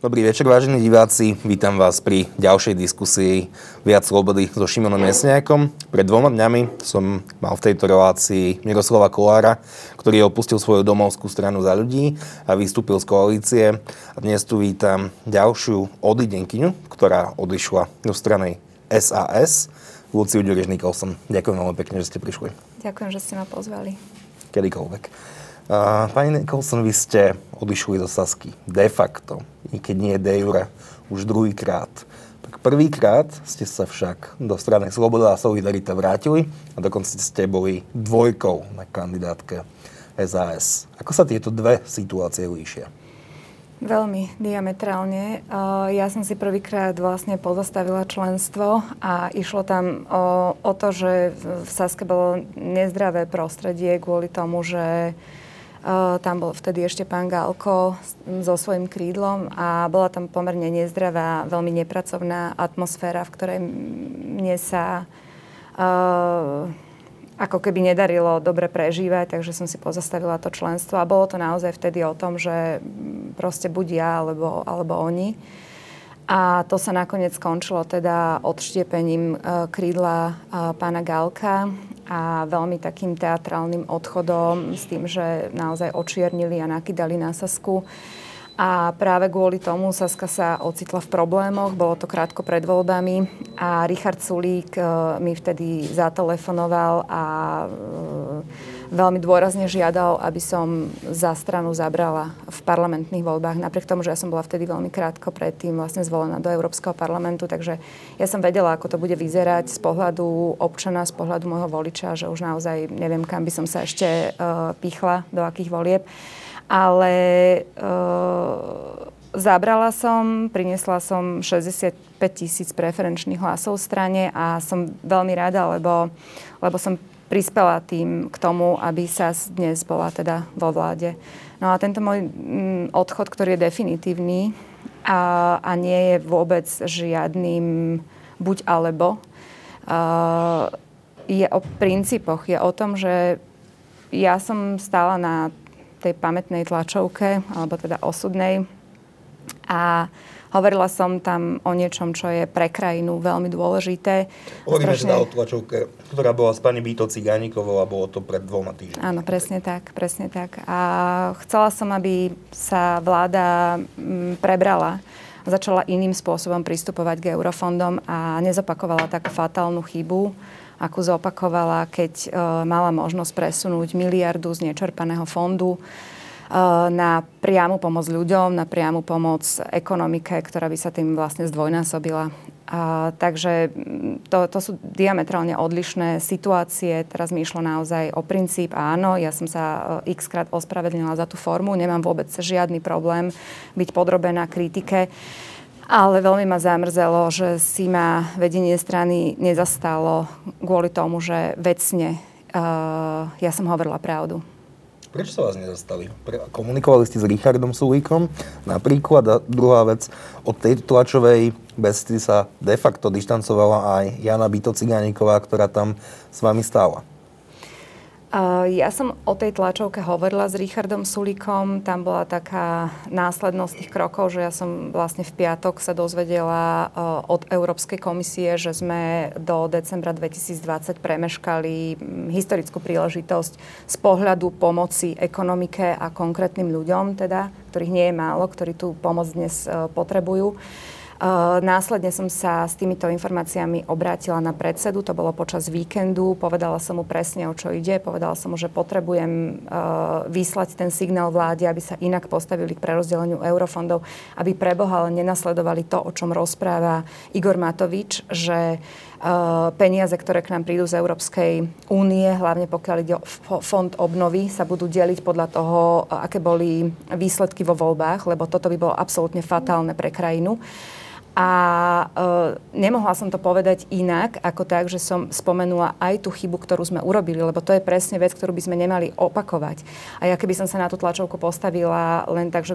Dobrý večer, vážení diváci. Vítam vás pri ďalšej diskusii Viac slobody so Šimonom Jesniakom. Pred dvoma dňami som mal v tejto relácii Miroslava Kolára, ktorý opustil svoju domovskú stranu za ľudí a vystúpil z koalície. A dnes tu vítam ďalšiu odidenkyňu, ktorá odišla do strany SAS, Luciu Nikolson. Ďakujem veľmi pekne, že ste prišli. Ďakujem, že ste ma pozvali. Kedykoľvek. Pani Nicholson, vy ste odišli zo Sasky de facto, i keď nie de jure, už druhýkrát. Prvýkrát ste sa však do strany Sloboda a Solidarita vrátili a dokonca ste boli dvojkou na kandidátke SAS. Ako sa tieto dve situácie líšia? Veľmi diametrálne. Ja som si prvýkrát vlastne pozastavila členstvo a išlo tam o, o to, že v Saske bolo nezdravé prostredie kvôli tomu, že tam bol vtedy ešte pán Galko so svojím krídlom a bola tam pomerne nezdravá, veľmi nepracovná atmosféra, v ktorej mne sa uh, ako keby nedarilo dobre prežívať, takže som si pozastavila to členstvo a bolo to naozaj vtedy o tom, že proste buď ja alebo, alebo oni. A to sa nakoniec skončilo teda odštiepením uh, krídla pána Galka a veľmi takým teatrálnym odchodom s tým, že naozaj očiernili a nakydali na Sasku. A práve kvôli tomu Saska sa ocitla v problémoch, bolo to krátko pred voľbami a Richard Sulík uh, mi vtedy zatelefonoval a uh, veľmi dôrazne žiadal, aby som za stranu zabrala v parlamentných voľbách, napriek tomu, že ja som bola vtedy veľmi krátko predtým vlastne zvolená do Európskeho parlamentu, takže ja som vedela, ako to bude vyzerať z pohľadu občana, z pohľadu môjho voliča, že už naozaj neviem, kam by som sa ešte uh, pichla, do akých volieb. Ale uh, Zabrala som, priniesla som 65 tisíc preferenčných hlasov v strane a som veľmi rada, lebo, lebo som prispela tým k tomu, aby sa dnes bola teda vo vláde. No a tento môj mm, odchod, ktorý je definitívny a, a nie je vôbec žiadnym buď alebo, uh, je o princípoch, je o tom, že ja som stála na tej pamätnej tlačovke, alebo teda osudnej a Hovorila som tam o niečom, čo je pre krajinu veľmi dôležité. Hovoríme Strašne... teda o tlačovke, ktorá bola s pani Bíto Cigánikovou a bolo to pred dvoma týždňami. Áno, presne tak, presne tak. A chcela som, aby sa vláda mm, prebrala začala iným spôsobom pristupovať k eurofondom a nezopakovala tak fatálnu chybu, akú zopakovala, keď e, mala možnosť presunúť miliardu z nečerpaného fondu na priamu pomoc ľuďom, na priamu pomoc ekonomike, ktorá by sa tým vlastne zdvojnásobila. A, takže mm, to, to sú diametrálne odlišné situácie. Teraz mi išlo naozaj o princíp. Áno, ja som sa eh, x krát ospravedlnila za tú formu. Nemám vôbec žiadny problém byť podrobená kritike. Ale veľmi ma zamrzelo, že si ma vedenie strany nezastalo kvôli tomu, že vecne uh, ja som hovorila pravdu. Prečo sa vás nezastali? Komunikovali ste s Richardom Sulíkom napríklad a druhá vec, od tej tlačovej besty sa de facto dištancovala aj Jana Bito Cigániková, ktorá tam s vami stála. Ja som o tej tlačovke hovorila s Richardom Sulíkom. Tam bola taká následnosť tých krokov, že ja som vlastne v piatok sa dozvedela e, od Európskej komisie, že sme do decembra 2020 premeškali historickú príležitosť z pohľadu pomoci ekonomike a konkrétnym ľuďom, teda, ktorých nie je málo, ktorí tú pomoc dnes e, potrebujú. Následne som sa s týmito informáciami obrátila na predsedu, to bolo počas víkendu, povedala som mu presne, o čo ide, povedala som mu, že potrebujem vyslať ten signál vláde, aby sa inak postavili k prerozdeleniu eurofondov, aby prebohal nenasledovali to, o čom rozpráva Igor Matovič, že peniaze, ktoré k nám prídu z Európskej únie, hlavne pokiaľ ide o fond obnovy, sa budú deliť podľa toho, aké boli výsledky vo voľbách, lebo toto by bolo absolútne fatálne pre krajinu. A e, nemohla som to povedať inak, ako tak, že som spomenula aj tú chybu, ktorú sme urobili, lebo to je presne vec, ktorú by sme nemali opakovať. A ja keby som sa na tú tlačovku postavila len tak, že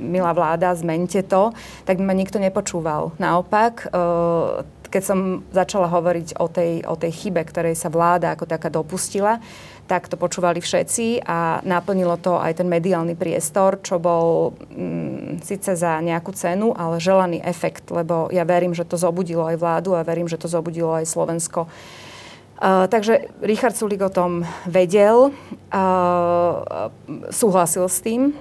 milá vláda, zmente to, tak by ma nikto nepočúval. Naopak, e, keď som začala hovoriť o tej, o tej chybe, ktorej sa vláda ako taká dopustila, tak to počúvali všetci a naplnilo to aj ten mediálny priestor, čo bol mm, síce za nejakú cenu, ale želaný efekt, lebo ja verím, že to zobudilo aj vládu a verím, že to zobudilo aj Slovensko. Uh, takže Richard Sulik o tom vedel, uh, súhlasil s tým,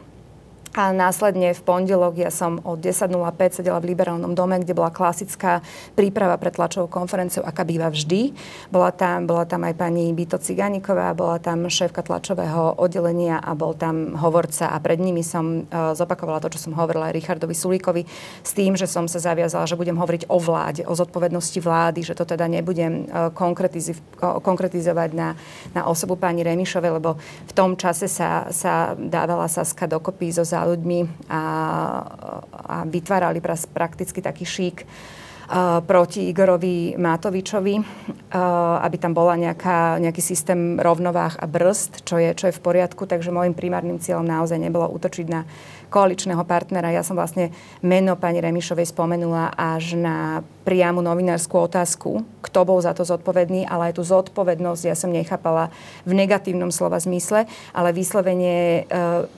a následne v pondelok ja som od 10.05 sedela v Liberálnom dome, kde bola klasická príprava pre tlačovú konferenciu, aká býva vždy. Bola tam, bola tam aj pani Bito Ciganíková, bola tam šéfka tlačového oddelenia a bol tam hovorca a pred nimi som uh, zopakovala to, čo som hovorila aj Richardovi Sulíkovi s tým, že som sa zaviazala, že budem hovoriť o vláde, o zodpovednosti vlády, že to teda nebudem uh, konkretiz- konkretizovať na, na osobu pani Remišovej, lebo v tom čase sa, sa dávala Saska dokopy so ľuďmi a, a vytvárali prakticky taký šík proti Igorovi Matovičovi, aby tam bola nejaká, nejaký systém rovnováh a brzd, čo je, čo je v poriadku. Takže môjim primárnym cieľom naozaj nebolo útočiť na koaličného partnera. Ja som vlastne meno pani Remišovej spomenula až na priamu novinárskú otázku, kto bol za to zodpovedný, ale aj tú zodpovednosť ja som nechápala v negatívnom slova zmysle, ale vyslovene e,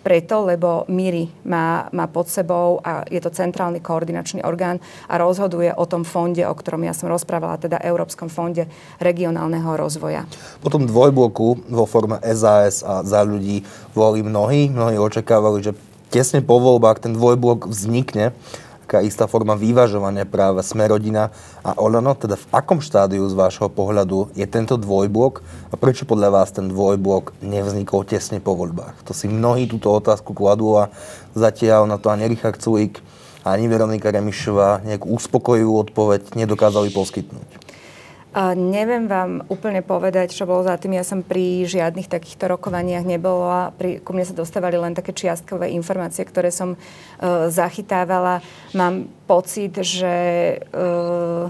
preto, lebo Miri má, má pod sebou a je to centrálny koordinačný orgán a rozhoduje o tom fonde, o ktorom ja som rozprávala, teda Európskom fonde regionálneho rozvoja. Po tom dvojbloku vo forme SAS a za ľudí volali mnohí, mnohí očakávali, že tesne po voľbách ten dvojblok vznikne, taká istá forma vyvažovania práve Smerodina a Olano, teda v akom štádiu z vášho pohľadu je tento dvojblok a prečo podľa vás ten dvojblok nevznikol tesne po voľbách? To si mnohí túto otázku kladú a zatiaľ na to ani Richard Sulik, ani Veronika Remišová nejakú uspokojivú odpoveď nedokázali poskytnúť. A neviem vám úplne povedať, čo bolo za tým. Ja som pri žiadnych takýchto rokovaniach nebola. Pri, ku mne sa dostávali len také čiastkové informácie, ktoré som uh, zachytávala. Mám pocit, že uh,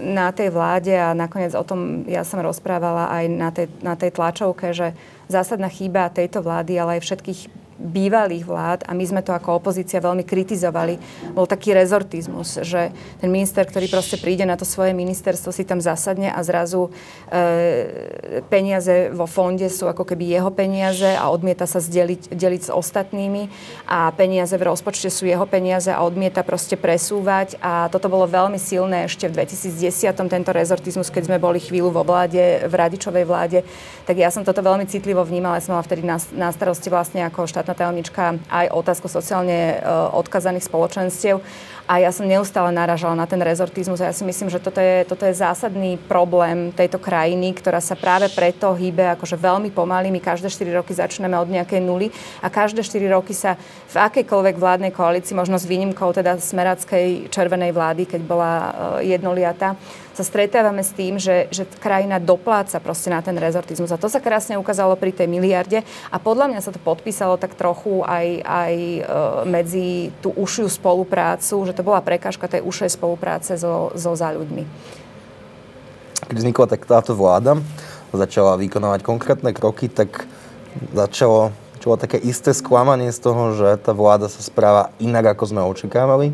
na tej vláde a nakoniec o tom ja som rozprávala aj na tej, na tej tlačovke, že zásadná chyba tejto vlády, ale aj všetkých bývalých vlád, a my sme to ako opozícia veľmi kritizovali, bol taký rezortizmus, že ten minister, ktorý proste príde na to svoje ministerstvo, si tam zasadne a zrazu e, peniaze vo fonde sú ako keby jeho peniaze a odmieta sa zdeliť, deliť s ostatnými a peniaze v rozpočte sú jeho peniaze a odmieta proste presúvať. A toto bolo veľmi silné ešte v 2010, tento rezortizmus, keď sme boli chvíľu vo vláde, v radičovej vláde, tak ja som toto veľmi citlivo vnímala, ja som mala vtedy na, na starosti vlastne ako štátna štátna tajomnička aj otázku sociálne e, odkazaných spoločenstiev a ja som neustále naražala na ten rezortizmus a ja si myslím, že toto je, toto je zásadný problém tejto krajiny, ktorá sa práve preto hýbe akože veľmi pomaly. My každé 4 roky začneme od nejakej nuly a každé 4 roky sa v akejkoľvek vládnej koalícii, možno s výnimkou teda smerackej červenej vlády, keď bola e, jednoliata, sa stretávame s tým, že, že krajina dopláca proste na ten rezortizmus. A to sa krásne ukázalo pri tej miliarde a podľa mňa sa to podpísalo tak trochu aj, aj e, medzi tú užšiu spoluprácu, že to bola prekážka tej užšej spolupráce so, so za ľuďmi. Keď vznikla tak táto vláda, začala vykonávať konkrétne kroky, tak začalo, začalo také isté sklamanie z toho, že tá vláda sa správa inak, ako sme očakávali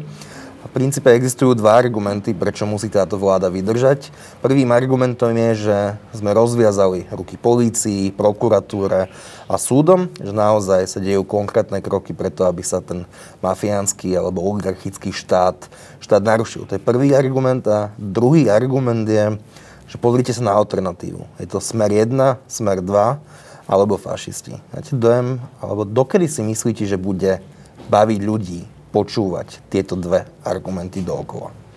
v princípe existujú dva argumenty, prečo musí táto vláda vydržať. Prvým argumentom je, že sme rozviazali ruky polícii, prokuratúre a súdom, že naozaj sa dejú konkrétne kroky preto, aby sa ten mafiánsky alebo oligarchický štát, štát narušil. To je prvý argument. A druhý argument je, že pozrite sa na alternatívu. Je to smer 1, smer 2 alebo fašisti. Máte dojem, alebo dokedy si myslíte, že bude baviť ľudí počúvať tieto dve argumenty dookola?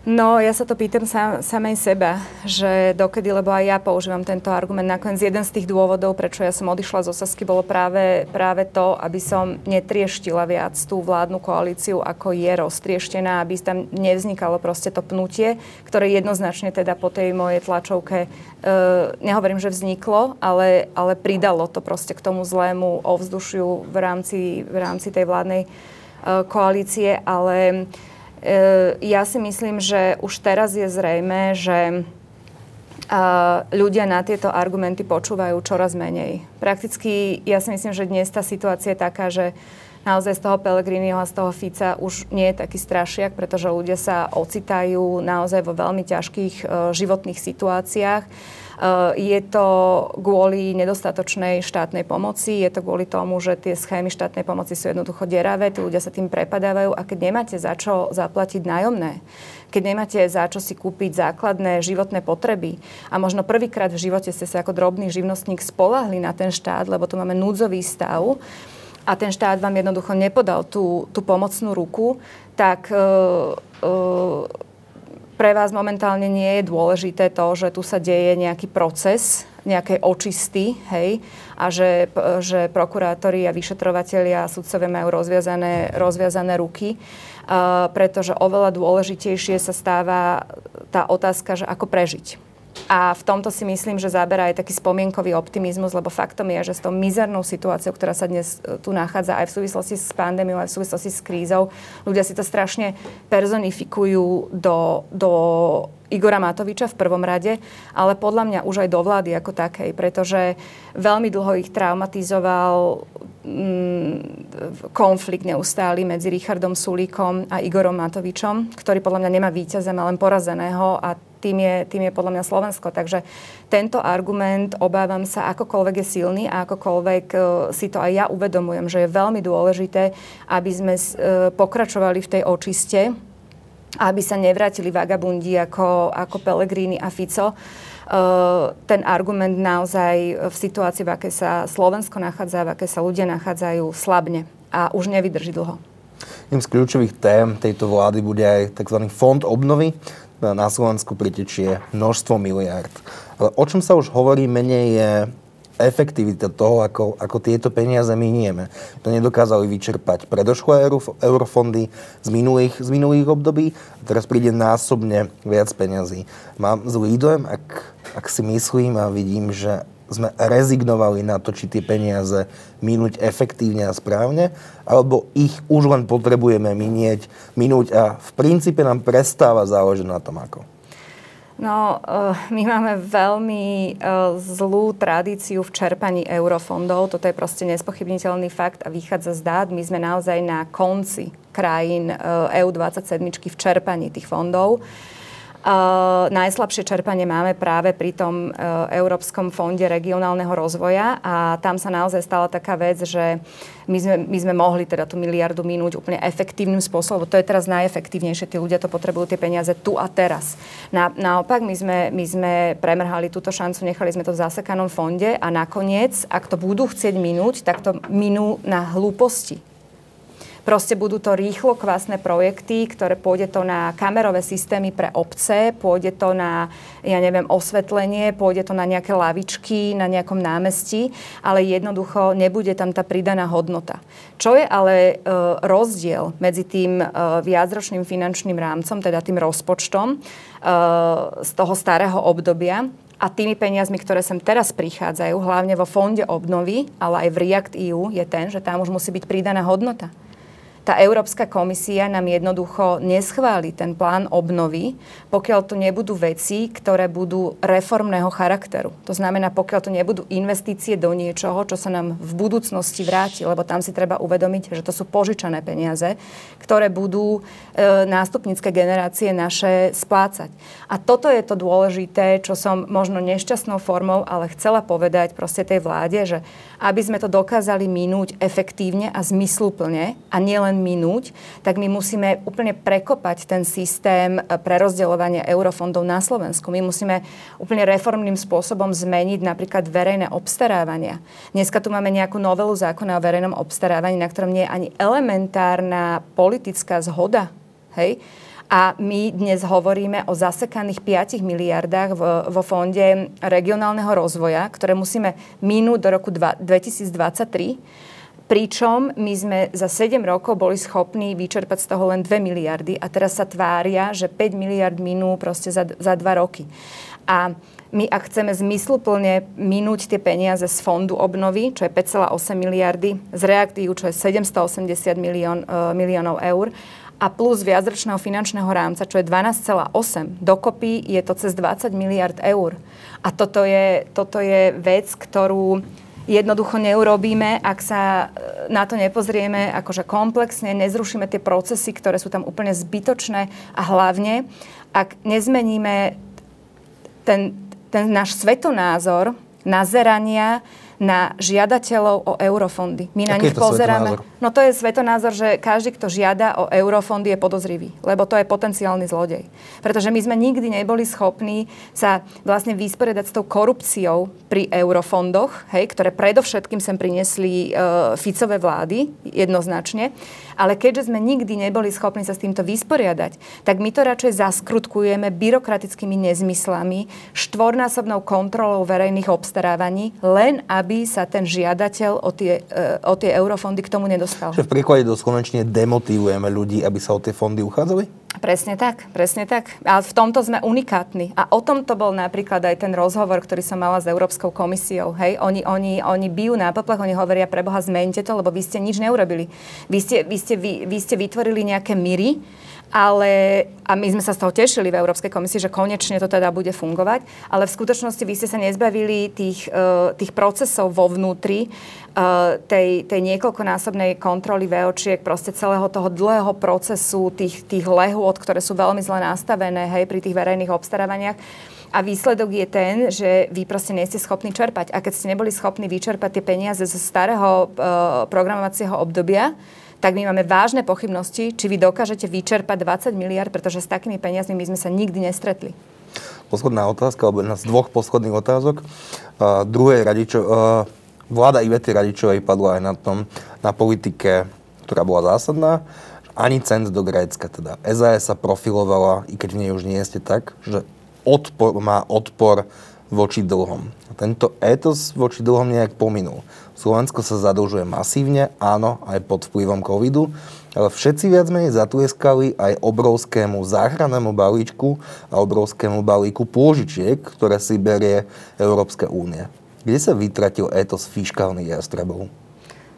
No, ja sa to pýtam sa, samej seba, že dokedy, lebo aj ja používam tento argument. Nakoniec jeden z tých dôvodov, prečo ja som odišla zo Sasky, bolo práve, práve to, aby som netrieštila viac tú vládnu koalíciu, ako je roztrieštená, aby tam nevznikalo proste to pnutie, ktoré jednoznačne teda po tej mojej tlačovke, e, nehovorím, že vzniklo, ale, ale pridalo to proste k tomu zlému ovzdušiu v rámci, v rámci tej vládnej e, koalície, ale ja si myslím, že už teraz je zrejme, že ľudia na tieto argumenty počúvajú čoraz menej. Prakticky, ja si myslím, že dnes tá situácia je taká, že naozaj z toho Pelegriniho a z toho Fica už nie je taký strašiak, pretože ľudia sa ocitajú naozaj vo veľmi ťažkých e, životných situáciách. Eh, je to kvôli nedostatočnej štátnej pomoci, je to kvôli tomu, že tie schémy štátnej pomoci sú jednoducho deravé, tí ľudia sa tým prepadávajú a keď nemáte za čo zaplatiť nájomné, keď nemáte za čo si kúpiť základné životné potreby a možno prvýkrát v živote ste sa ako drobný živnostník spolahli na ten štát, lebo tu máme núdzový stav, a ten štát vám jednoducho nepodal tú, tú pomocnú ruku, tak uh, uh, pre vás momentálne nie je dôležité to, že tu sa deje nejaký proces, nejakej očisty, hej, a že, že prokurátori a vyšetrovateľia a sudcovia majú rozviazané, rozviazané ruky, uh, pretože oveľa dôležitejšie sa stáva tá otázka, že ako prežiť. A v tomto si myslím, že záberá aj taký spomienkový optimizmus, lebo faktom je, že s tou mizernou situáciou, ktorá sa dnes e, tu nachádza aj v súvislosti s pandémiou, aj v súvislosti s krízou, ľudia si to strašne personifikujú do, do Igora Matoviča v prvom rade, ale podľa mňa už aj do vlády ako takej, pretože veľmi dlho ich traumatizoval mm, konflikt neustály medzi Richardom Sulíkom a Igorom Matovičom, ktorý podľa mňa nemá víťaza, má len porazeného a tým je, tým je podľa mňa Slovensko. Takže tento argument, obávam sa, akokoľvek je silný a akokoľvek uh, si to aj ja uvedomujem, že je veľmi dôležité, aby sme uh, pokračovali v tej očiste, aby sa nevrátili vagabundi ako, ako Pellegrini a Fico. Uh, ten argument naozaj v situácii, v akej sa Slovensko nachádza, v akej sa ľudia nachádzajú, slabne a už nevydrží dlho. Jedným z kľúčových tém tejto vlády bude aj tzv. fond obnovy na Slovensku pritečie množstvo miliárd. Ale o čom sa už hovorí menej je efektivita toho, ako, ako tieto peniaze minieme. To nedokázali vyčerpať predošlé eurofondy z minulých, z minulých období a teraz príde násobne viac peňazí. Mám zlý dojem, ak, ak si myslím a vidím, že sme rezignovali na to, či tie peniaze minúť efektívne a správne, alebo ich už len potrebujeme minieť, minúť a v princípe nám prestáva záležiť na tom, ako. No, uh, my máme veľmi uh, zlú tradíciu v čerpaní eurofondov. Toto je proste nespochybniteľný fakt a vychádza z dát. My sme naozaj na konci krajín uh, EU27 v čerpaní tých fondov. Uh, najslabšie čerpanie máme práve pri tom uh, Európskom fonde regionálneho rozvoja a tam sa naozaj stala taká vec, že my sme, my sme mohli teda tú miliardu minúť úplne efektívnym spôsobom. To je teraz najefektívnejšie. Tí ľudia to potrebujú tie peniaze tu a teraz. Na, naopak, my sme, my sme premrhali túto šancu, nechali sme to v zasekanom fonde a nakoniec, ak to budú chcieť minúť, tak to minú na hlúposti Proste budú to rýchlo kvásne projekty, ktoré pôjde to na kamerové systémy pre obce, pôjde to na, ja neviem, osvetlenie, pôjde to na nejaké lavičky, na nejakom námestí, ale jednoducho nebude tam tá pridaná hodnota. Čo je ale e, rozdiel medzi tým e, viacročným finančným rámcom, teda tým rozpočtom e, z toho starého obdobia, a tými peniazmi, ktoré sem teraz prichádzajú, hlavne vo fonde obnovy, ale aj v React EU, je ten, že tam už musí byť pridaná hodnota tá Európska komisia nám jednoducho neschváli ten plán obnovy, pokiaľ to nebudú veci, ktoré budú reformného charakteru. To znamená, pokiaľ to nebudú investície do niečoho, čo sa nám v budúcnosti vráti, lebo tam si treba uvedomiť, že to sú požičané peniaze, ktoré budú e, nástupnícke generácie naše splácať. A toto je to dôležité, čo som možno nešťastnou formou, ale chcela povedať proste tej vláde, že aby sme to dokázali minúť efektívne a zmysluplne a nielen minúť, tak my musíme úplne prekopať ten systém eh, prerozdeľovania eurofondov na Slovensku. My musíme úplne reformným spôsobom zmeniť napríklad verejné obstarávania. Dneska tu máme nejakú novelu zákona o verejnom obstarávaní, na ktorom nie je ani elementárna politická zhoda. Hej? A my dnes hovoríme o zasekaných 5 miliardách vo fonde regionálneho rozvoja, ktoré musíme minúť do roku 2023. Pričom my sme za 7 rokov boli schopní vyčerpať z toho len 2 miliardy a teraz sa tvária, že 5 miliard minú proste za, za 2 roky. A my ak chceme zmysluplne minúť tie peniaze z fondu obnovy, čo je 5,8 miliardy, z reaktív, čo je 780 milión, uh, miliónov eur, a plus viacročného finančného rámca, čo je 12,8. Dokopy je to cez 20 miliard eur. A toto je, toto je vec, ktorú jednoducho neurobíme, ak sa e, na to nepozrieme akože komplexne, nezrušíme tie procesy, ktoré sú tam úplne zbytočné a hlavne, ak nezmeníme ten, ten náš svetonázor nazerania na žiadateľov o eurofondy. My na nich pozeráme. Svetonázor? No to je svetonázor, že každý, kto žiada o eurofondy, je podozrivý, lebo to je potenciálny zlodej. Pretože my sme nikdy neboli schopní sa vlastne vysporiadať s tou korupciou pri eurofondoch, hej, ktoré predovšetkým sem priniesli e, Ficové vlády, jednoznačne. Ale keďže sme nikdy neboli schopní sa s týmto vysporiadať, tak my to radšej zaskrutkujeme byrokratickými nezmyslami, štvornásobnou kontrolou verejných obstarávaní, len aby sa ten žiadateľ o tie, e, o tie eurofondy k tomu nedostal. Že v príklade do Slovenčine demotivujeme ľudí, aby sa o tie fondy uchádzali? Presne tak, presne tak. A v tomto sme unikátni. A o tom to bol napríklad aj ten rozhovor, ktorý som mala s Európskou komisiou. Hej? Oni, oni, oni bijú na poplach, oni hovoria, preboha, zmente to, lebo vy ste nič neurobili. Vy ste, vy ste, vy, vy ste vytvorili nejaké miry, ale, a my sme sa z toho tešili v Európskej komisii, že konečne to teda bude fungovať, ale v skutočnosti vy ste sa nezbavili tých, uh, tých procesov vo vnútri, uh, tej, tej niekoľkonásobnej kontroly VOčiek, proste celého toho dlhého procesu, tých, tých lehôd, ktoré sú veľmi zle nastavené hej, pri tých verejných obstarávaniach. A výsledok je ten, že vy proste nie ste schopní čerpať. A keď ste neboli schopní vyčerpať tie peniaze zo starého uh, programovacieho obdobia, tak my máme vážne pochybnosti, či vy dokážete vyčerpať 20 miliard, pretože s takými peniazmi my sme sa nikdy nestretli. Posledná otázka, alebo jedna z dvoch posledných otázok. Uh, druhé radičo, uh, vláda Ivety Radičovej padla aj na tom, na politike, ktorá bola zásadná, ani cent do Grécka. Teda SAS sa profilovala, i keď v nej už nie ste tak, že odpor, má odpor voči dlhom. Tento étos voči dlhom nejak pominul. Slovensko sa zadlžuje masívne, áno, aj pod vplyvom covidu, ale všetci viac menej zatlieskali aj obrovskému záchrannému balíčku a obrovskému balíku pôžičiek, ktoré si berie Európska únia. Kde sa vytratil étos fiskálnych jastrebov?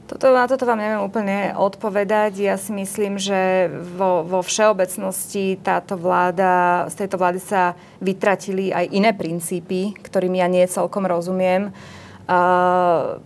Toto, na toto vám neviem úplne odpovedať. Ja si myslím, že vo, vo všeobecnosti táto vláda, z tejto vlády sa vytratili aj iné princípy, ktorým ja nie celkom rozumiem. Uh,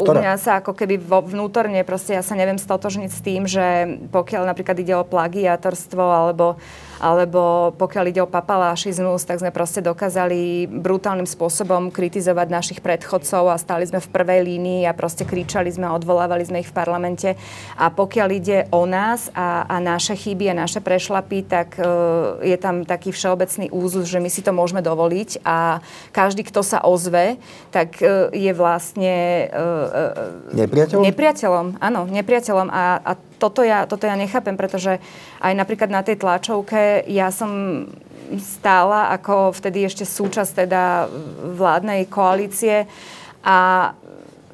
u mňa sa ako keby vo, vnútorne proste ja sa neviem stotožniť s tým, že pokiaľ napríklad ide o plagiátorstvo alebo alebo pokiaľ ide o papalášizmus, tak sme proste dokázali brutálnym spôsobom kritizovať našich predchodcov a stali sme v prvej línii a proste kričali sme a odvolávali sme ich v parlamente. A pokiaľ ide o nás a, a naše chyby a naše prešlapy, tak uh, je tam taký všeobecný úzus, že my si to môžeme dovoliť a každý, kto sa ozve, tak uh, je vlastne uh, nepriateľom? Nepriateľom, áno, nepriateľom. A, a toto ja, toto ja nechápem, pretože aj napríklad na tej tlačovke ja som stála ako vtedy ešte súčasť teda vládnej koalície a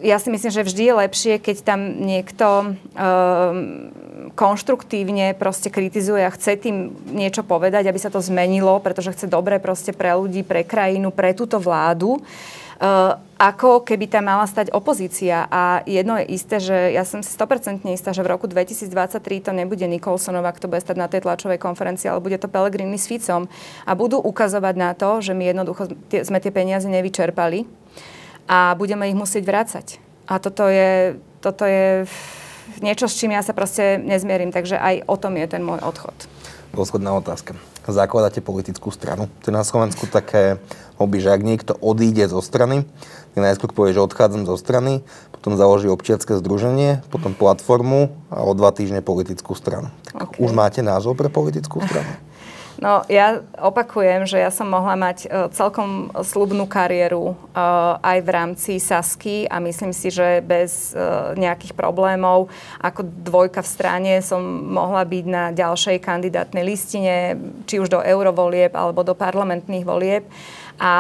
ja si myslím, že vždy je lepšie, keď tam niekto um, konštruktívne proste kritizuje a chce tým niečo povedať, aby sa to zmenilo, pretože chce dobre proste pre ľudí, pre krajinu, pre túto vládu. Uh, ako keby tam mala stať opozícia. A jedno je isté, že ja som si 100% istá, že v roku 2023 to nebude Nikolsonova, kto bude stať na tej tlačovej konferencii, ale bude to Pelegrini s Ficom. A budú ukazovať na to, že my jednoducho sme tie peniaze nevyčerpali a budeme ich musieť vrácať. A toto je, toto je niečo, s čím ja sa proste nezmierim. Takže aj o tom je ten môj odchod. Posledná otázka zakladáte politickú stranu. To je na Slovensku také hobby, že ak niekto odíde zo strany, tak najskôr povie, že odchádzam zo strany, potom založí občianske združenie, potom platformu a o dva týždne politickú stranu. Tak okay. už máte názov pre politickú stranu? No, ja opakujem, že ja som mohla mať uh, celkom slubnú kariéru uh, aj v rámci Sasky a myslím si, že bez uh, nejakých problémov ako dvojka v strane som mohla byť na ďalšej kandidátnej listine, či už do eurovolieb alebo do parlamentných volieb. A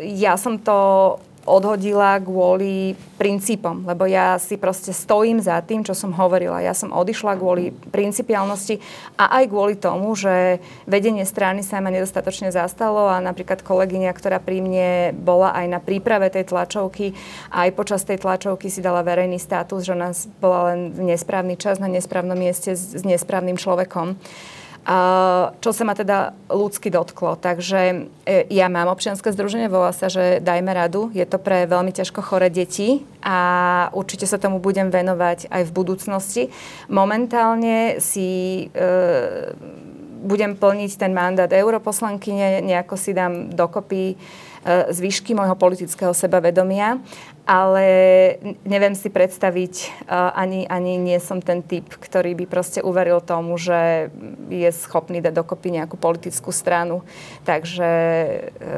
ja som to odhodila kvôli princípom, lebo ja si proste stojím za tým, čo som hovorila. Ja som odišla kvôli principiálnosti a aj kvôli tomu, že vedenie strany sa ma nedostatočne zastalo a napríklad kolegyňa, ktorá pri mne bola aj na príprave tej tlačovky, aj počas tej tlačovky si dala verejný status, že nás bola len nesprávny čas na nesprávnom mieste s nesprávnym človekom. Čo sa ma teda ľudsky dotklo. Takže e, ja mám občianske združenie, volá sa, že Dajme radu. Je to pre veľmi ťažko choré deti a určite sa tomu budem venovať aj v budúcnosti. Momentálne si e, budem plniť ten mandát europoslankyne, nejako si dám dokopy E, zvyšky môjho politického sebavedomia, ale neviem si predstaviť, e, ani, ani nie som ten typ, ktorý by proste uveril tomu, že je schopný dať dokopy nejakú politickú stranu. Takže e,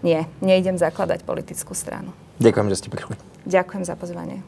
nie, nejdem zakladať politickú stranu. Ďakujem, že ste prišli. Ďakujem za pozvanie.